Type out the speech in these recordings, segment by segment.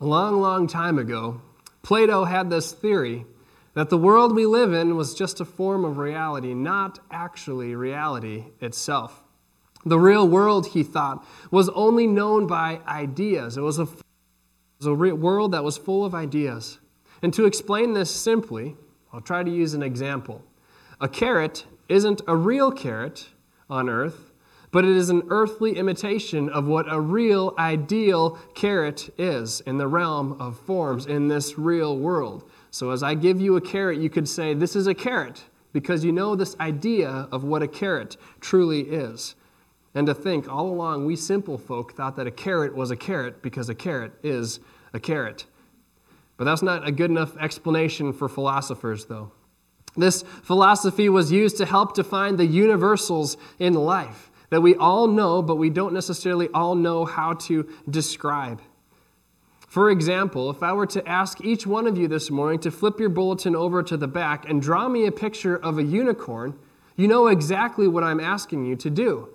A long, long time ago, Plato had this theory that the world we live in was just a form of reality, not actually reality itself. The real world, he thought, was only known by ideas. It was a, it was a world that was full of ideas. And to explain this simply, I'll try to use an example. A carrot isn't a real carrot on earth, but it is an earthly imitation of what a real ideal carrot is in the realm of forms in this real world. So, as I give you a carrot, you could say, This is a carrot, because you know this idea of what a carrot truly is. And to think, all along, we simple folk thought that a carrot was a carrot because a carrot is a carrot. But that's not a good enough explanation for philosophers, though. This philosophy was used to help define the universals in life that we all know, but we don't necessarily all know how to describe. For example, if I were to ask each one of you this morning to flip your bulletin over to the back and draw me a picture of a unicorn, you know exactly what I'm asking you to do.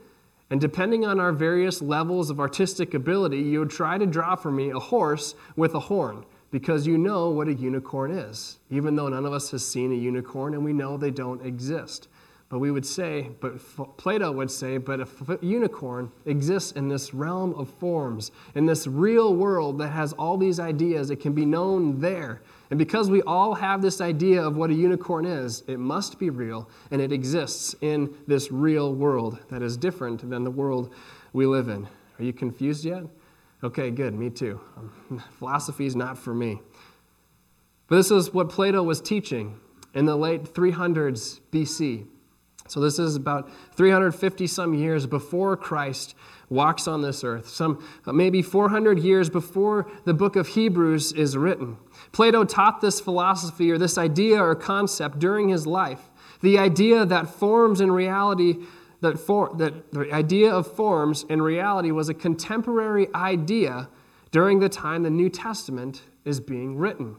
And depending on our various levels of artistic ability, you would try to draw for me a horse with a horn because you know what a unicorn is, even though none of us has seen a unicorn and we know they don't exist. But we would say, but Plato would say, but a unicorn exists in this realm of forms, in this real world that has all these ideas, it can be known there. And because we all have this idea of what a unicorn is, it must be real, and it exists in this real world that is different than the world we live in. Are you confused yet? Okay, good, me too. Um, philosophy is not for me. But this is what Plato was teaching in the late 300s BC. So, this is about 350 some years before Christ walks on this earth, some uh, maybe 400 years before the book of Hebrews is written. Plato taught this philosophy or this idea or concept during his life. The idea that forms and reality, that, for, that the idea of forms and reality was a contemporary idea during the time the New Testament is being written.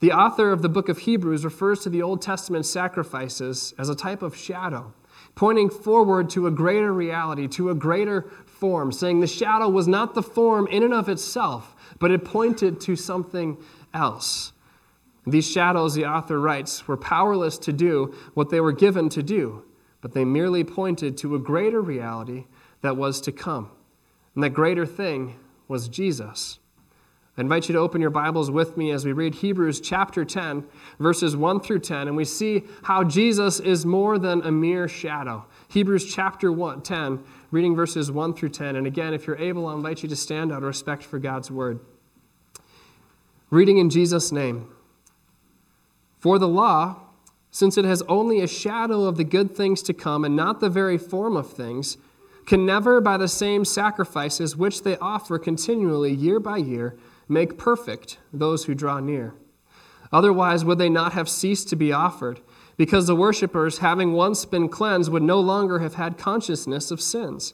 The author of the book of Hebrews refers to the Old Testament sacrifices as a type of shadow, pointing forward to a greater reality, to a greater form, saying the shadow was not the form in and of itself, but it pointed to something else. These shadows, the author writes, were powerless to do what they were given to do, but they merely pointed to a greater reality that was to come. And that greater thing was Jesus. I invite you to open your Bibles with me as we read Hebrews chapter 10, verses 1 through 10, and we see how Jesus is more than a mere shadow. Hebrews chapter 1, 10, reading verses 1 through 10. And again, if you're able, I invite you to stand out of respect for God's word. Reading in Jesus' name. For the law, since it has only a shadow of the good things to come and not the very form of things, can never, by the same sacrifices which they offer continually year by year, make perfect those who draw near. Otherwise, would they not have ceased to be offered? Because the worshippers, having once been cleansed, would no longer have had consciousness of sins.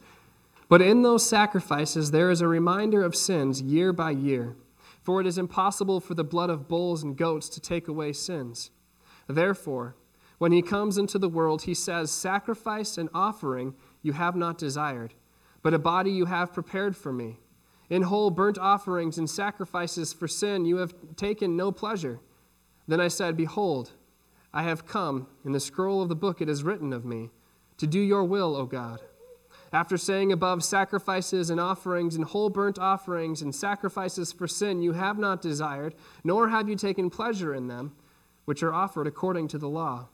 But in those sacrifices, there is a reminder of sins year by year. For it is impossible for the blood of bulls and goats to take away sins. Therefore, when he comes into the world, he says, Sacrifice and offering you have not desired, but a body you have prepared for me. In whole burnt offerings and sacrifices for sin you have taken no pleasure. Then I said, Behold, I have come. In the scroll of the book it is written of me, to do your will, O God. After saying above, sacrifices and offerings and whole burnt offerings and sacrifices for sin you have not desired, nor have you taken pleasure in them, which are offered according to the law.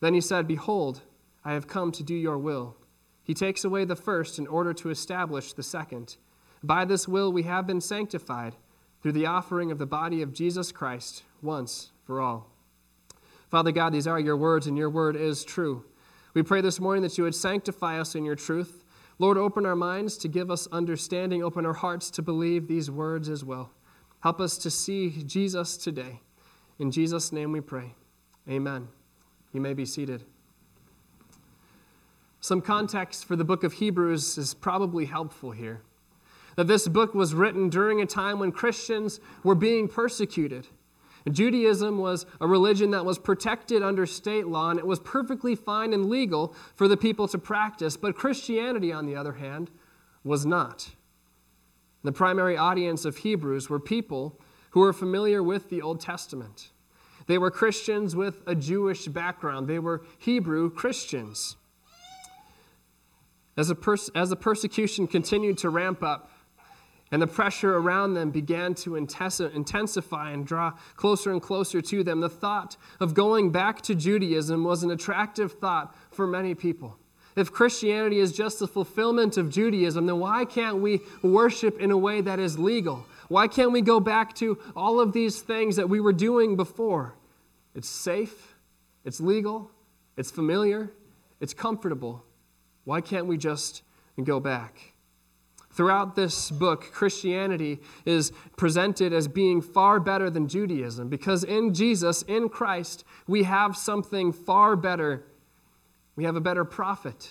Then he said, Behold, I have come to do your will. He takes away the first in order to establish the second. By this will we have been sanctified through the offering of the body of Jesus Christ once for all. Father God, these are your words, and your word is true. We pray this morning that you would sanctify us in your truth. Lord, open our minds to give us understanding, open our hearts to believe these words as well. Help us to see Jesus today. In Jesus' name we pray. Amen. You may be seated. Some context for the book of Hebrews is probably helpful here that this book was written during a time when Christians were being persecuted. Judaism was a religion that was protected under state law, and it was perfectly fine and legal for the people to practice. But Christianity, on the other hand, was not. The primary audience of Hebrews were people who were familiar with the Old Testament. They were Christians with a Jewish background, they were Hebrew Christians. As, a pers- as the persecution continued to ramp up, and the pressure around them began to intensify and draw closer and closer to them. The thought of going back to Judaism was an attractive thought for many people. If Christianity is just the fulfillment of Judaism, then why can't we worship in a way that is legal? Why can't we go back to all of these things that we were doing before? It's safe, it's legal, it's familiar, it's comfortable. Why can't we just go back? Throughout this book, Christianity is presented as being far better than Judaism because in Jesus, in Christ, we have something far better we have a better prophet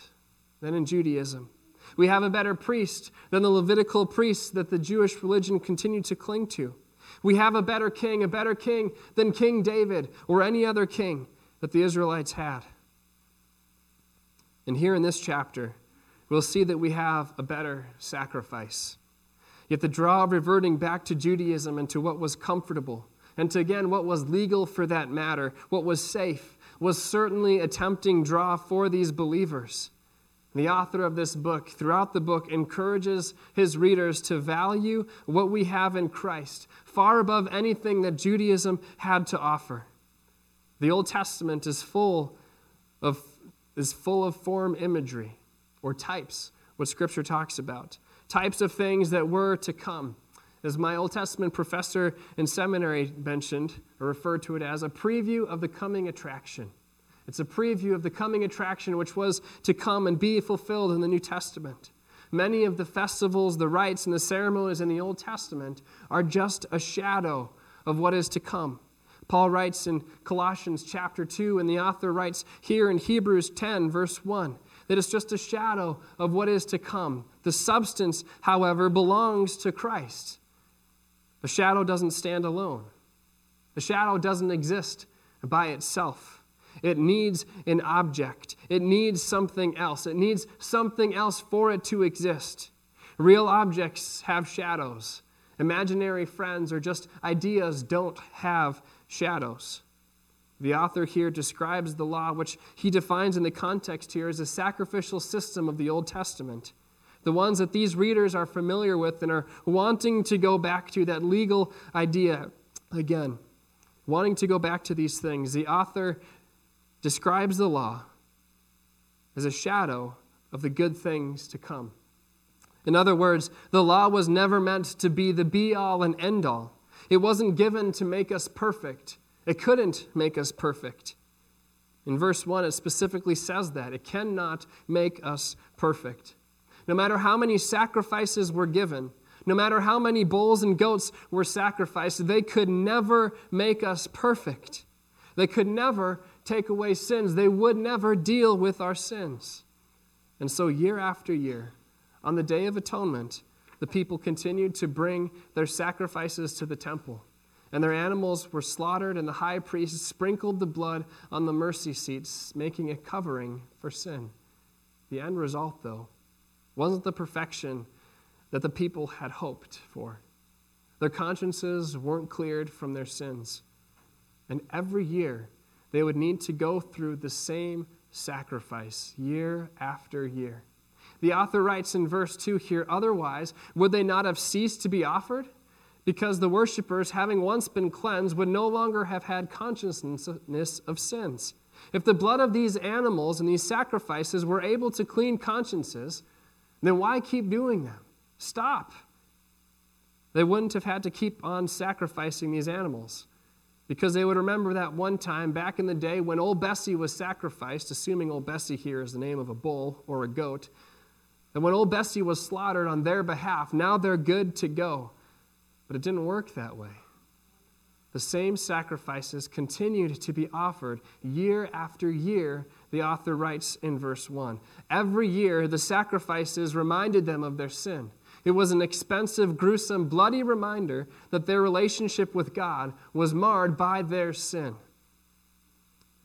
than in Judaism. We have a better priest than the Levitical priests that the Jewish religion continued to cling to. We have a better king, a better king than King David or any other king that the Israelites had. And here in this chapter, we'll see that we have a better sacrifice. Yet the draw of reverting back to Judaism and to what was comfortable, and to again what was legal for that matter, what was safe, was certainly a tempting draw for these believers. The author of this book, throughout the book, encourages his readers to value what we have in Christ far above anything that Judaism had to offer. The Old Testament is full of, is full of form imagery or types, what Scripture talks about, types of things that were to come. As my Old Testament professor in seminary mentioned, or referred to it as, a preview of the coming attraction. It's a preview of the coming attraction which was to come and be fulfilled in the New Testament. Many of the festivals, the rites, and the ceremonies in the Old Testament are just a shadow of what is to come. Paul writes in Colossians chapter 2, and the author writes here in Hebrews 10, verse 1, that it's just a shadow of what is to come. The substance, however, belongs to Christ. The shadow doesn't stand alone, the shadow doesn't exist by itself. It needs an object. It needs something else. It needs something else for it to exist. Real objects have shadows. Imaginary friends or just ideas don't have shadows. The author here describes the law, which he defines in the context here as a sacrificial system of the Old Testament the ones that these readers are familiar with and are wanting to go back to, that legal idea again, wanting to go back to these things. The author describes the law as a shadow of the good things to come. In other words, the law was never meant to be the be all and end all. It wasn't given to make us perfect, it couldn't make us perfect. In verse 1, it specifically says that. It cannot make us perfect. No matter how many sacrifices were given, no matter how many bulls and goats were sacrificed, they could never make us perfect. They could never take away sins. They would never deal with our sins. And so, year after year, on the Day of Atonement, the people continued to bring their sacrifices to the temple. And their animals were slaughtered, and the high priest sprinkled the blood on the mercy seats, making a covering for sin. The end result, though, wasn't the perfection that the people had hoped for. Their consciences weren't cleared from their sins. And every year, they would need to go through the same sacrifice year after year. The author writes in verse 2 here otherwise, would they not have ceased to be offered? Because the worshippers, having once been cleansed, would no longer have had consciousness of sins. If the blood of these animals and these sacrifices were able to clean consciences, then why keep doing them? Stop. They wouldn't have had to keep on sacrificing these animals because they would remember that one time back in the day when old Bessie was sacrificed, assuming old Bessie here is the name of a bull or a goat, and when old Bessie was slaughtered on their behalf, now they're good to go. But it didn't work that way. The same sacrifices continued to be offered year after year the author writes in verse 1. Every year, the sacrifices reminded them of their sin. It was an expensive, gruesome, bloody reminder that their relationship with God was marred by their sin.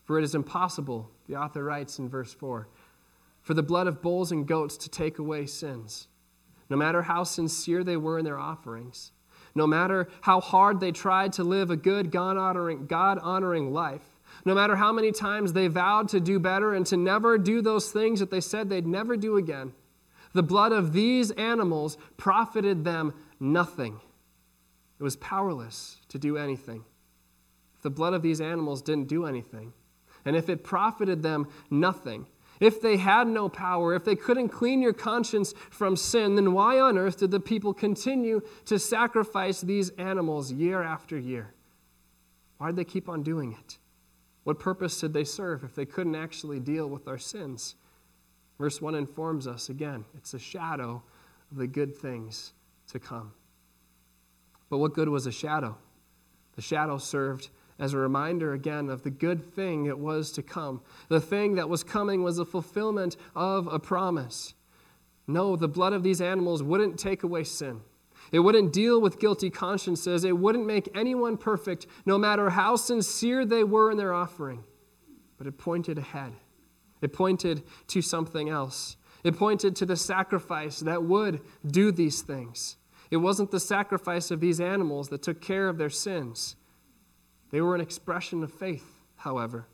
For it is impossible, the author writes in verse 4, for the blood of bulls and goats to take away sins. no matter how sincere they were in their offerings, no matter how hard they tried to live a good, God honoring, God honoring life, no matter how many times they vowed to do better and to never do those things that they said they'd never do again, the blood of these animals profited them nothing. It was powerless to do anything. The blood of these animals didn't do anything, and if it profited them nothing, if they had no power, if they couldn't clean your conscience from sin, then why on earth did the people continue to sacrifice these animals year after year? Why did they keep on doing it? What purpose did they serve if they couldn't actually deal with our sins? Verse 1 informs us again it's a shadow of the good things to come. But what good was a shadow? The shadow served as a reminder again of the good thing it was to come. The thing that was coming was the fulfillment of a promise. No, the blood of these animals wouldn't take away sin. It wouldn't deal with guilty consciences. It wouldn't make anyone perfect, no matter how sincere they were in their offering. But it pointed ahead, it pointed to something else. It pointed to the sacrifice that would do these things. It wasn't the sacrifice of these animals that took care of their sins. They were an expression of faith, however,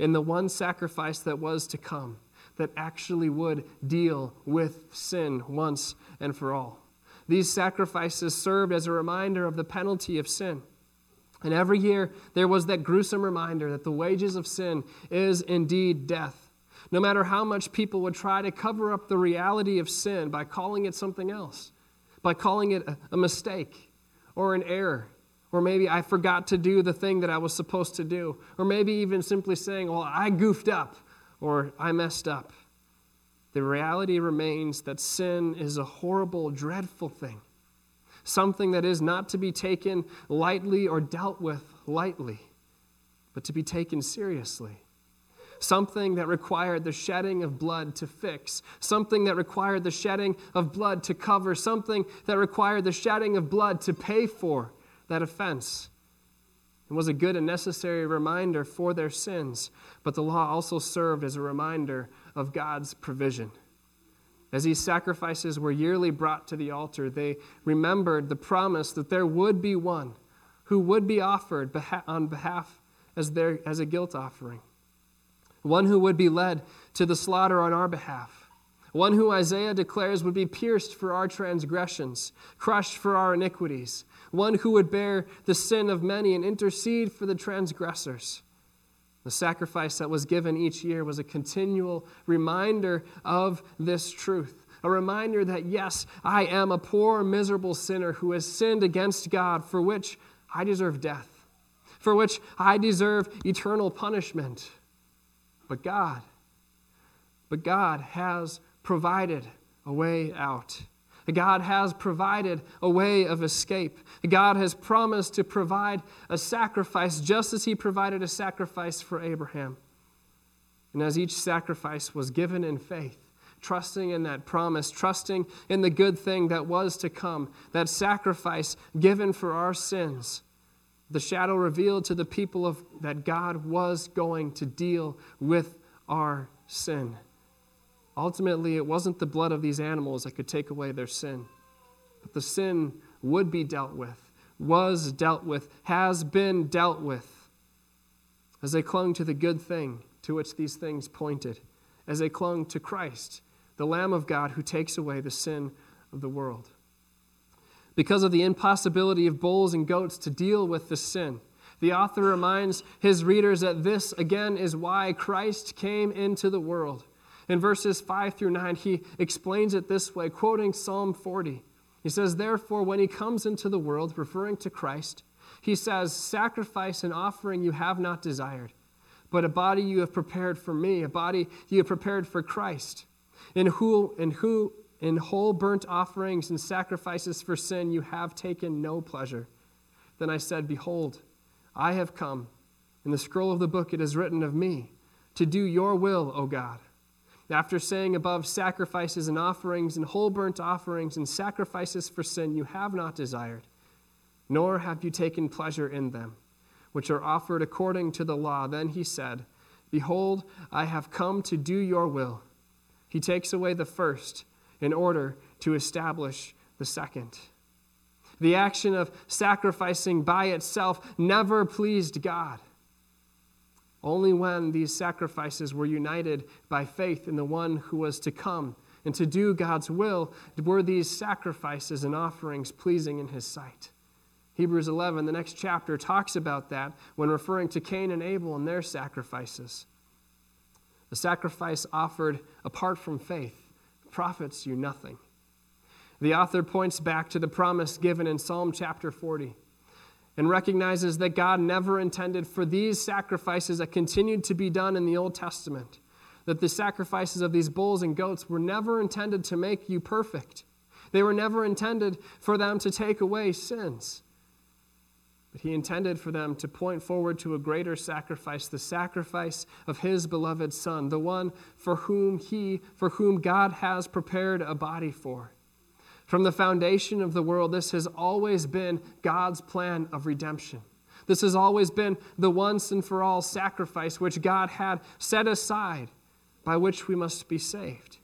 in the one sacrifice that was to come, that actually would deal with sin once and for all. These sacrifices served as a reminder of the penalty of sin. And every year there was that gruesome reminder that the wages of sin is indeed death. No matter how much people would try to cover up the reality of sin by calling it something else, by calling it a mistake or an error, or maybe I forgot to do the thing that I was supposed to do. Or maybe even simply saying, well, I goofed up or I messed up. The reality remains that sin is a horrible, dreadful thing, something that is not to be taken lightly or dealt with lightly, but to be taken seriously. Something that required the shedding of blood to fix, something that required the shedding of blood to cover, something that required the shedding of blood to pay for that offense. And was a good and necessary reminder for their sins, but the law also served as a reminder of God's provision. As these sacrifices were yearly brought to the altar, they remembered the promise that there would be one who would be offered on behalf as, their, as a guilt offering, one who would be led to the slaughter on our behalf, one who Isaiah declares would be pierced for our transgressions, crushed for our iniquities, one who would bear the sin of many and intercede for the transgressors. The sacrifice that was given each year was a continual reminder of this truth. A reminder that, yes, I am a poor, miserable sinner who has sinned against God, for which I deserve death, for which I deserve eternal punishment. But God, but God has provided a way out. God has provided a way of escape. God has promised to provide a sacrifice just as He provided a sacrifice for Abraham. And as each sacrifice was given in faith, trusting in that promise, trusting in the good thing that was to come, that sacrifice given for our sins, the shadow revealed to the people of, that God was going to deal with our sin. Ultimately, it wasn't the blood of these animals that could take away their sin, but the sin would be dealt with, was dealt with, has been dealt with. As they clung to the good thing to which these things pointed, as they clung to Christ, the Lamb of God who takes away the sin of the world. Because of the impossibility of bulls and goats to deal with the sin, the author reminds his readers that this, again, is why Christ came into the world in verses 5 through 9, he explains it this way, quoting Psalm 40. He says, Therefore, when he comes into the world, referring to Christ, he says, Sacrifice and offering you have not desired, but a body you have prepared for me, a body you have prepared for Christ, in who, in who in whole burnt offerings and sacrifices for sin you have taken no pleasure. Then I said, Behold, I have come. In the scroll of the book it is written of me, to do your will, O God. After saying above sacrifices and offerings and whole burnt offerings and sacrifices for sin, you have not desired, nor have you taken pleasure in them, which are offered according to the law. Then he said, Behold, I have come to do your will. He takes away the first in order to establish the second. The action of sacrificing by itself never pleased God. Only when these sacrifices were united by faith in the one who was to come and to do God's will were these sacrifices and offerings pleasing in his sight. Hebrews 11, the next chapter, talks about that when referring to Cain and Abel and their sacrifices. The sacrifice offered apart from faith profits you nothing. The author points back to the promise given in Psalm chapter 40 and recognizes that God never intended for these sacrifices that continued to be done in the Old Testament, that the sacrifices of these bulls and goats were never intended to make you perfect. They were never intended for them to take away sins. But he intended for them to point forward to a greater sacrifice, the sacrifice of his beloved Son, the one for whom he, for whom God has prepared a body for. From the foundation of the world, this has always been God's plan of redemption. This has always been the once and for all sacrifice which God had set aside by which we must be saved.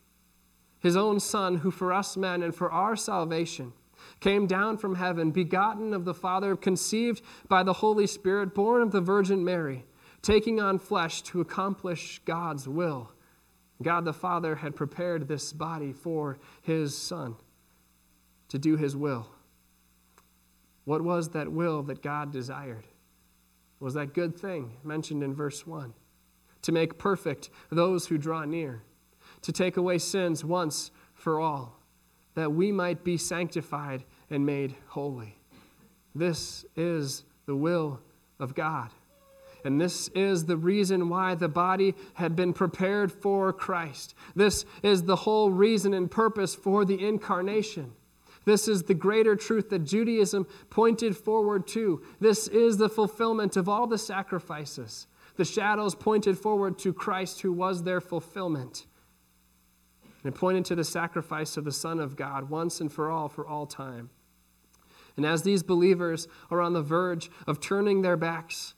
His own Son, who for us men and for our salvation came down from heaven, begotten of the Father, conceived by the Holy Spirit, born of the Virgin Mary, taking on flesh to accomplish God's will. God the Father had prepared this body for his Son to do his will. What was that will that God desired? Was that good thing mentioned in verse 1? To make perfect those who draw near, to take away sins once for all, that we might be sanctified and made holy. This is the will of God. And this is the reason why the body had been prepared for Christ. This is the whole reason and purpose for the incarnation. This is the greater truth that Judaism pointed forward to. This is the fulfillment of all the sacrifices. The shadows pointed forward to Christ, who was their fulfillment. And it pointed to the sacrifice of the Son of God once and for all, for all time. And as these believers are on the verge of turning their backs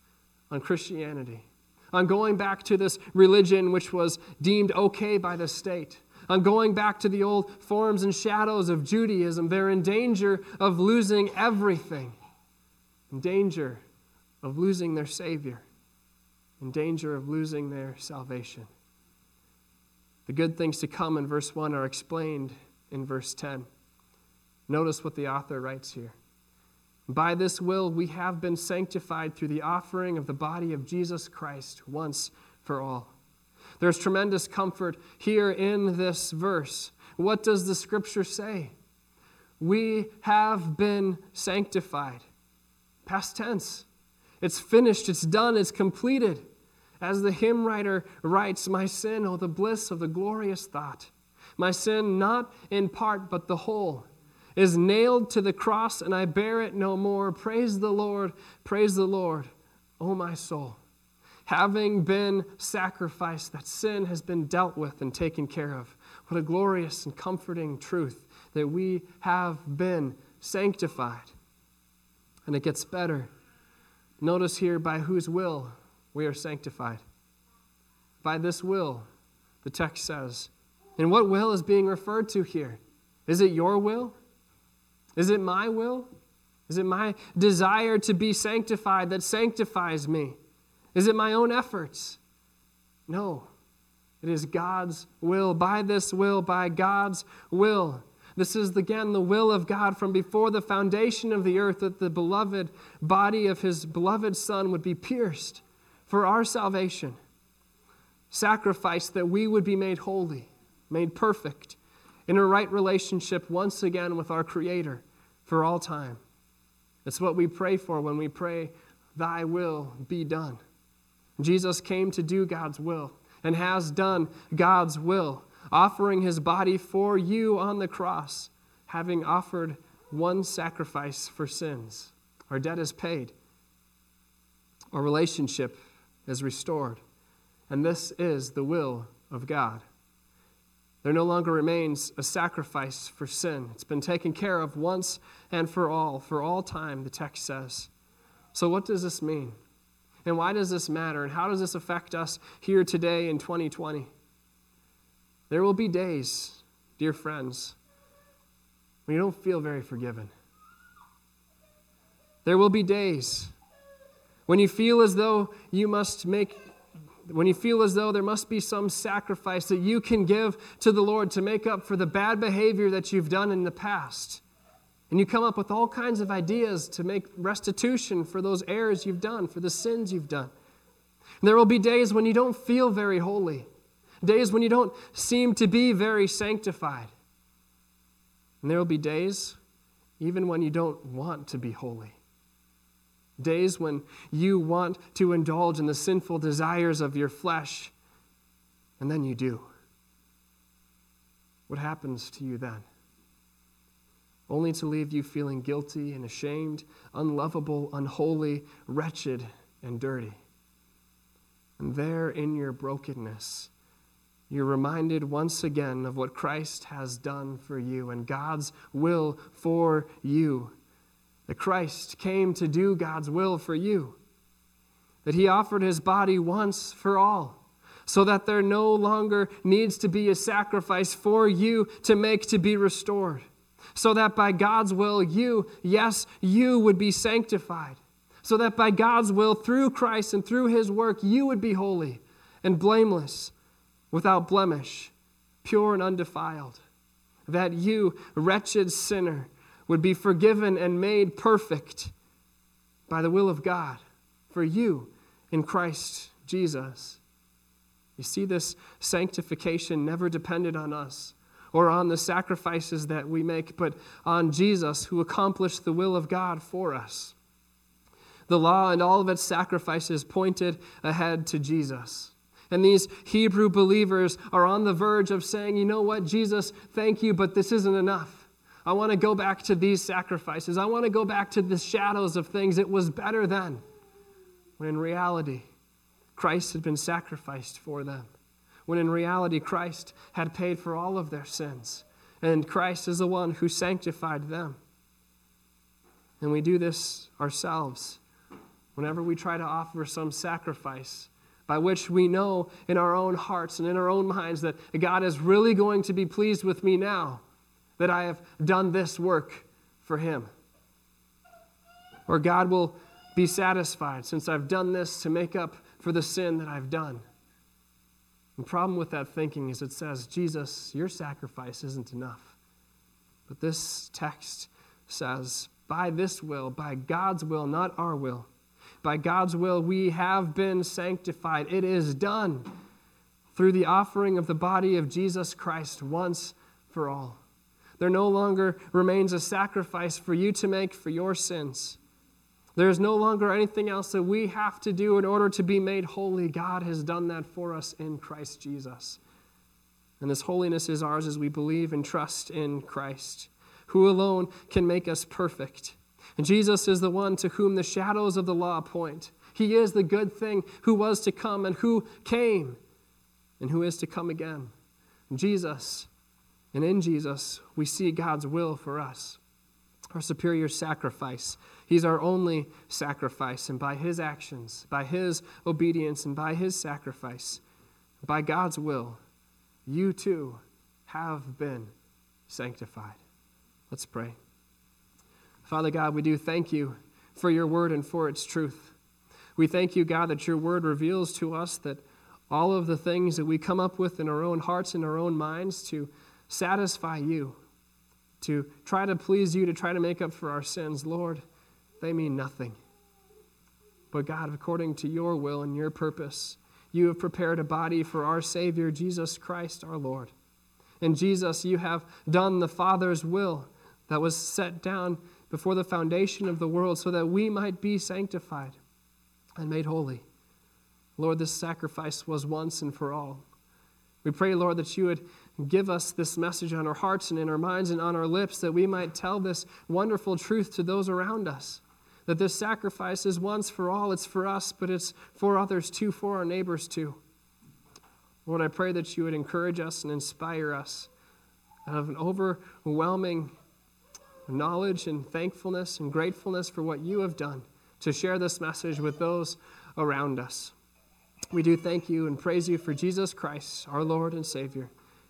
on Christianity, on going back to this religion which was deemed okay by the state, on going back to the old forms and shadows of Judaism. They're in danger of losing everything, in danger of losing their Savior, in danger of losing their salvation. The good things to come in verse 1 are explained in verse 10. Notice what the author writes here. By this will we have been sanctified through the offering of the body of Jesus Christ once for all. There's tremendous comfort here in this verse. What does the scripture say? We have been sanctified. Past tense. It's finished, it's done, it's completed. As the hymn writer writes, My sin, oh, the bliss of the glorious thought. My sin, not in part, but the whole, is nailed to the cross, and I bear it no more. Praise the Lord, praise the Lord, oh, my soul having been sacrificed, that sin has been dealt with and taken care of. What a glorious and comforting truth that we have been sanctified. And it gets better. Notice here by whose will we are sanctified. By this will, the text says. And what will is being referred to here? Is it your will? Is it my will? Is it my desire to be sanctified that sanctifies me? Is it my own efforts? No. It is God's will. By this will, by God's will. This is again the will of God from before the foundation of the earth that the beloved body of his beloved Son would be pierced for our salvation. Sacrifice that we would be made holy, made perfect, in a right relationship once again with our Creator for all time. It's what we pray for when we pray, Thy will be done. Jesus came to do God's will and has done God's will, offering his body for you on the cross, having offered one sacrifice for sins. Our debt is paid, our relationship is restored, and this is the will of God. There no longer remains a sacrifice for sin. It's been taken care of once and for all, for all time, the text says. So, what does this mean? And why does this matter? And how does this affect us here today in 2020? There will be days, dear friends, when you don't feel very forgiven. There will be days when you feel as though you must make when you feel as though there must be some sacrifice that you can give to the Lord to make up for the bad behavior that you've done in the past. And you come up with all kinds of ideas to make restitution for those errors you've done, for the sins you've done. And there will be days when you don't feel very holy, days when you don't seem to be very sanctified. And there will be days even when you don't want to be holy. Days when you want to indulge in the sinful desires of your flesh, and then you do. What happens to you then? Only to leave you feeling guilty and ashamed, unlovable, unholy, wretched, and dirty. And there in your brokenness, you're reminded once again of what Christ has done for you and God's will for you. That Christ came to do God's will for you. That he offered his body once for all, so that there no longer needs to be a sacrifice for you to make to be restored. So that by God's will, you, yes, you would be sanctified. So that by God's will, through Christ and through his work, you would be holy and blameless without blemish, pure and undefiled, that you, wretched sinner, would be forgiven and made perfect by the will of God for you in Christ Jesus. You see, this sanctification never depended on us or on the sacrifices that we make, but on Jesus who accomplished the will of God for us. The law and all of its sacrifices pointed ahead to Jesus. And these Hebrew believers are on the verge of saying, you know what, Jesus, thank you, but this isn't enough. I want to go back to these sacrifices. I want to go back to the shadows of things. It was better then. When in reality, Christ had been sacrificed for them. When in reality, Christ had paid for all of their sins. And Christ is the one who sanctified them. And we do this ourselves whenever we try to offer some sacrifice by which we know in our own hearts and in our own minds that God is really going to be pleased with me now that I have done this work for Him. Or God will be satisfied since I've done this to make up for the sin that I've done. The problem with that thinking is it says, Jesus, your sacrifice isn't enough. But this text says, by this will, by God's will, not our will by God's will, we have been sanctified. It is done through the offering of the body of Jesus Christ once for all. There no longer remains a sacrifice for you to make for your sins. There is no longer anything else that we have to do in order to be made holy. God has done that for us in Christ Jesus. And this holiness is ours as we believe and trust in Christ, who alone can make us perfect. And Jesus is the one to whom the shadows of the law point. He is the good thing who was to come and who came and who is to come again. Jesus, and in Jesus, we see God's will for us, our superior sacrifice. He's our only sacrifice, and by His actions, by His obedience, and by His sacrifice, by God's will, you too have been sanctified. Let's pray. Father God, we do thank you for your word and for its truth. We thank you, God, that your word reveals to us that all of the things that we come up with in our own hearts and our own minds to satisfy you, to try to please you, to try to make up for our sins, Lord, they mean nothing. But God, according to your will and your purpose, you have prepared a body for our Savior, Jesus Christ our Lord. And Jesus, you have done the Father's will that was set down before the foundation of the world so that we might be sanctified and made holy. Lord, this sacrifice was once and for all. We pray, Lord, that you would give us this message on our hearts and in our minds and on our lips that we might tell this wonderful truth to those around us. That this sacrifice is once for all. It's for us, but it's for others too, for our neighbors too. Lord, I pray that you would encourage us and inspire us out of an overwhelming knowledge and thankfulness and gratefulness for what you have done to share this message with those around us. We do thank you and praise you for Jesus Christ, our Lord and Savior.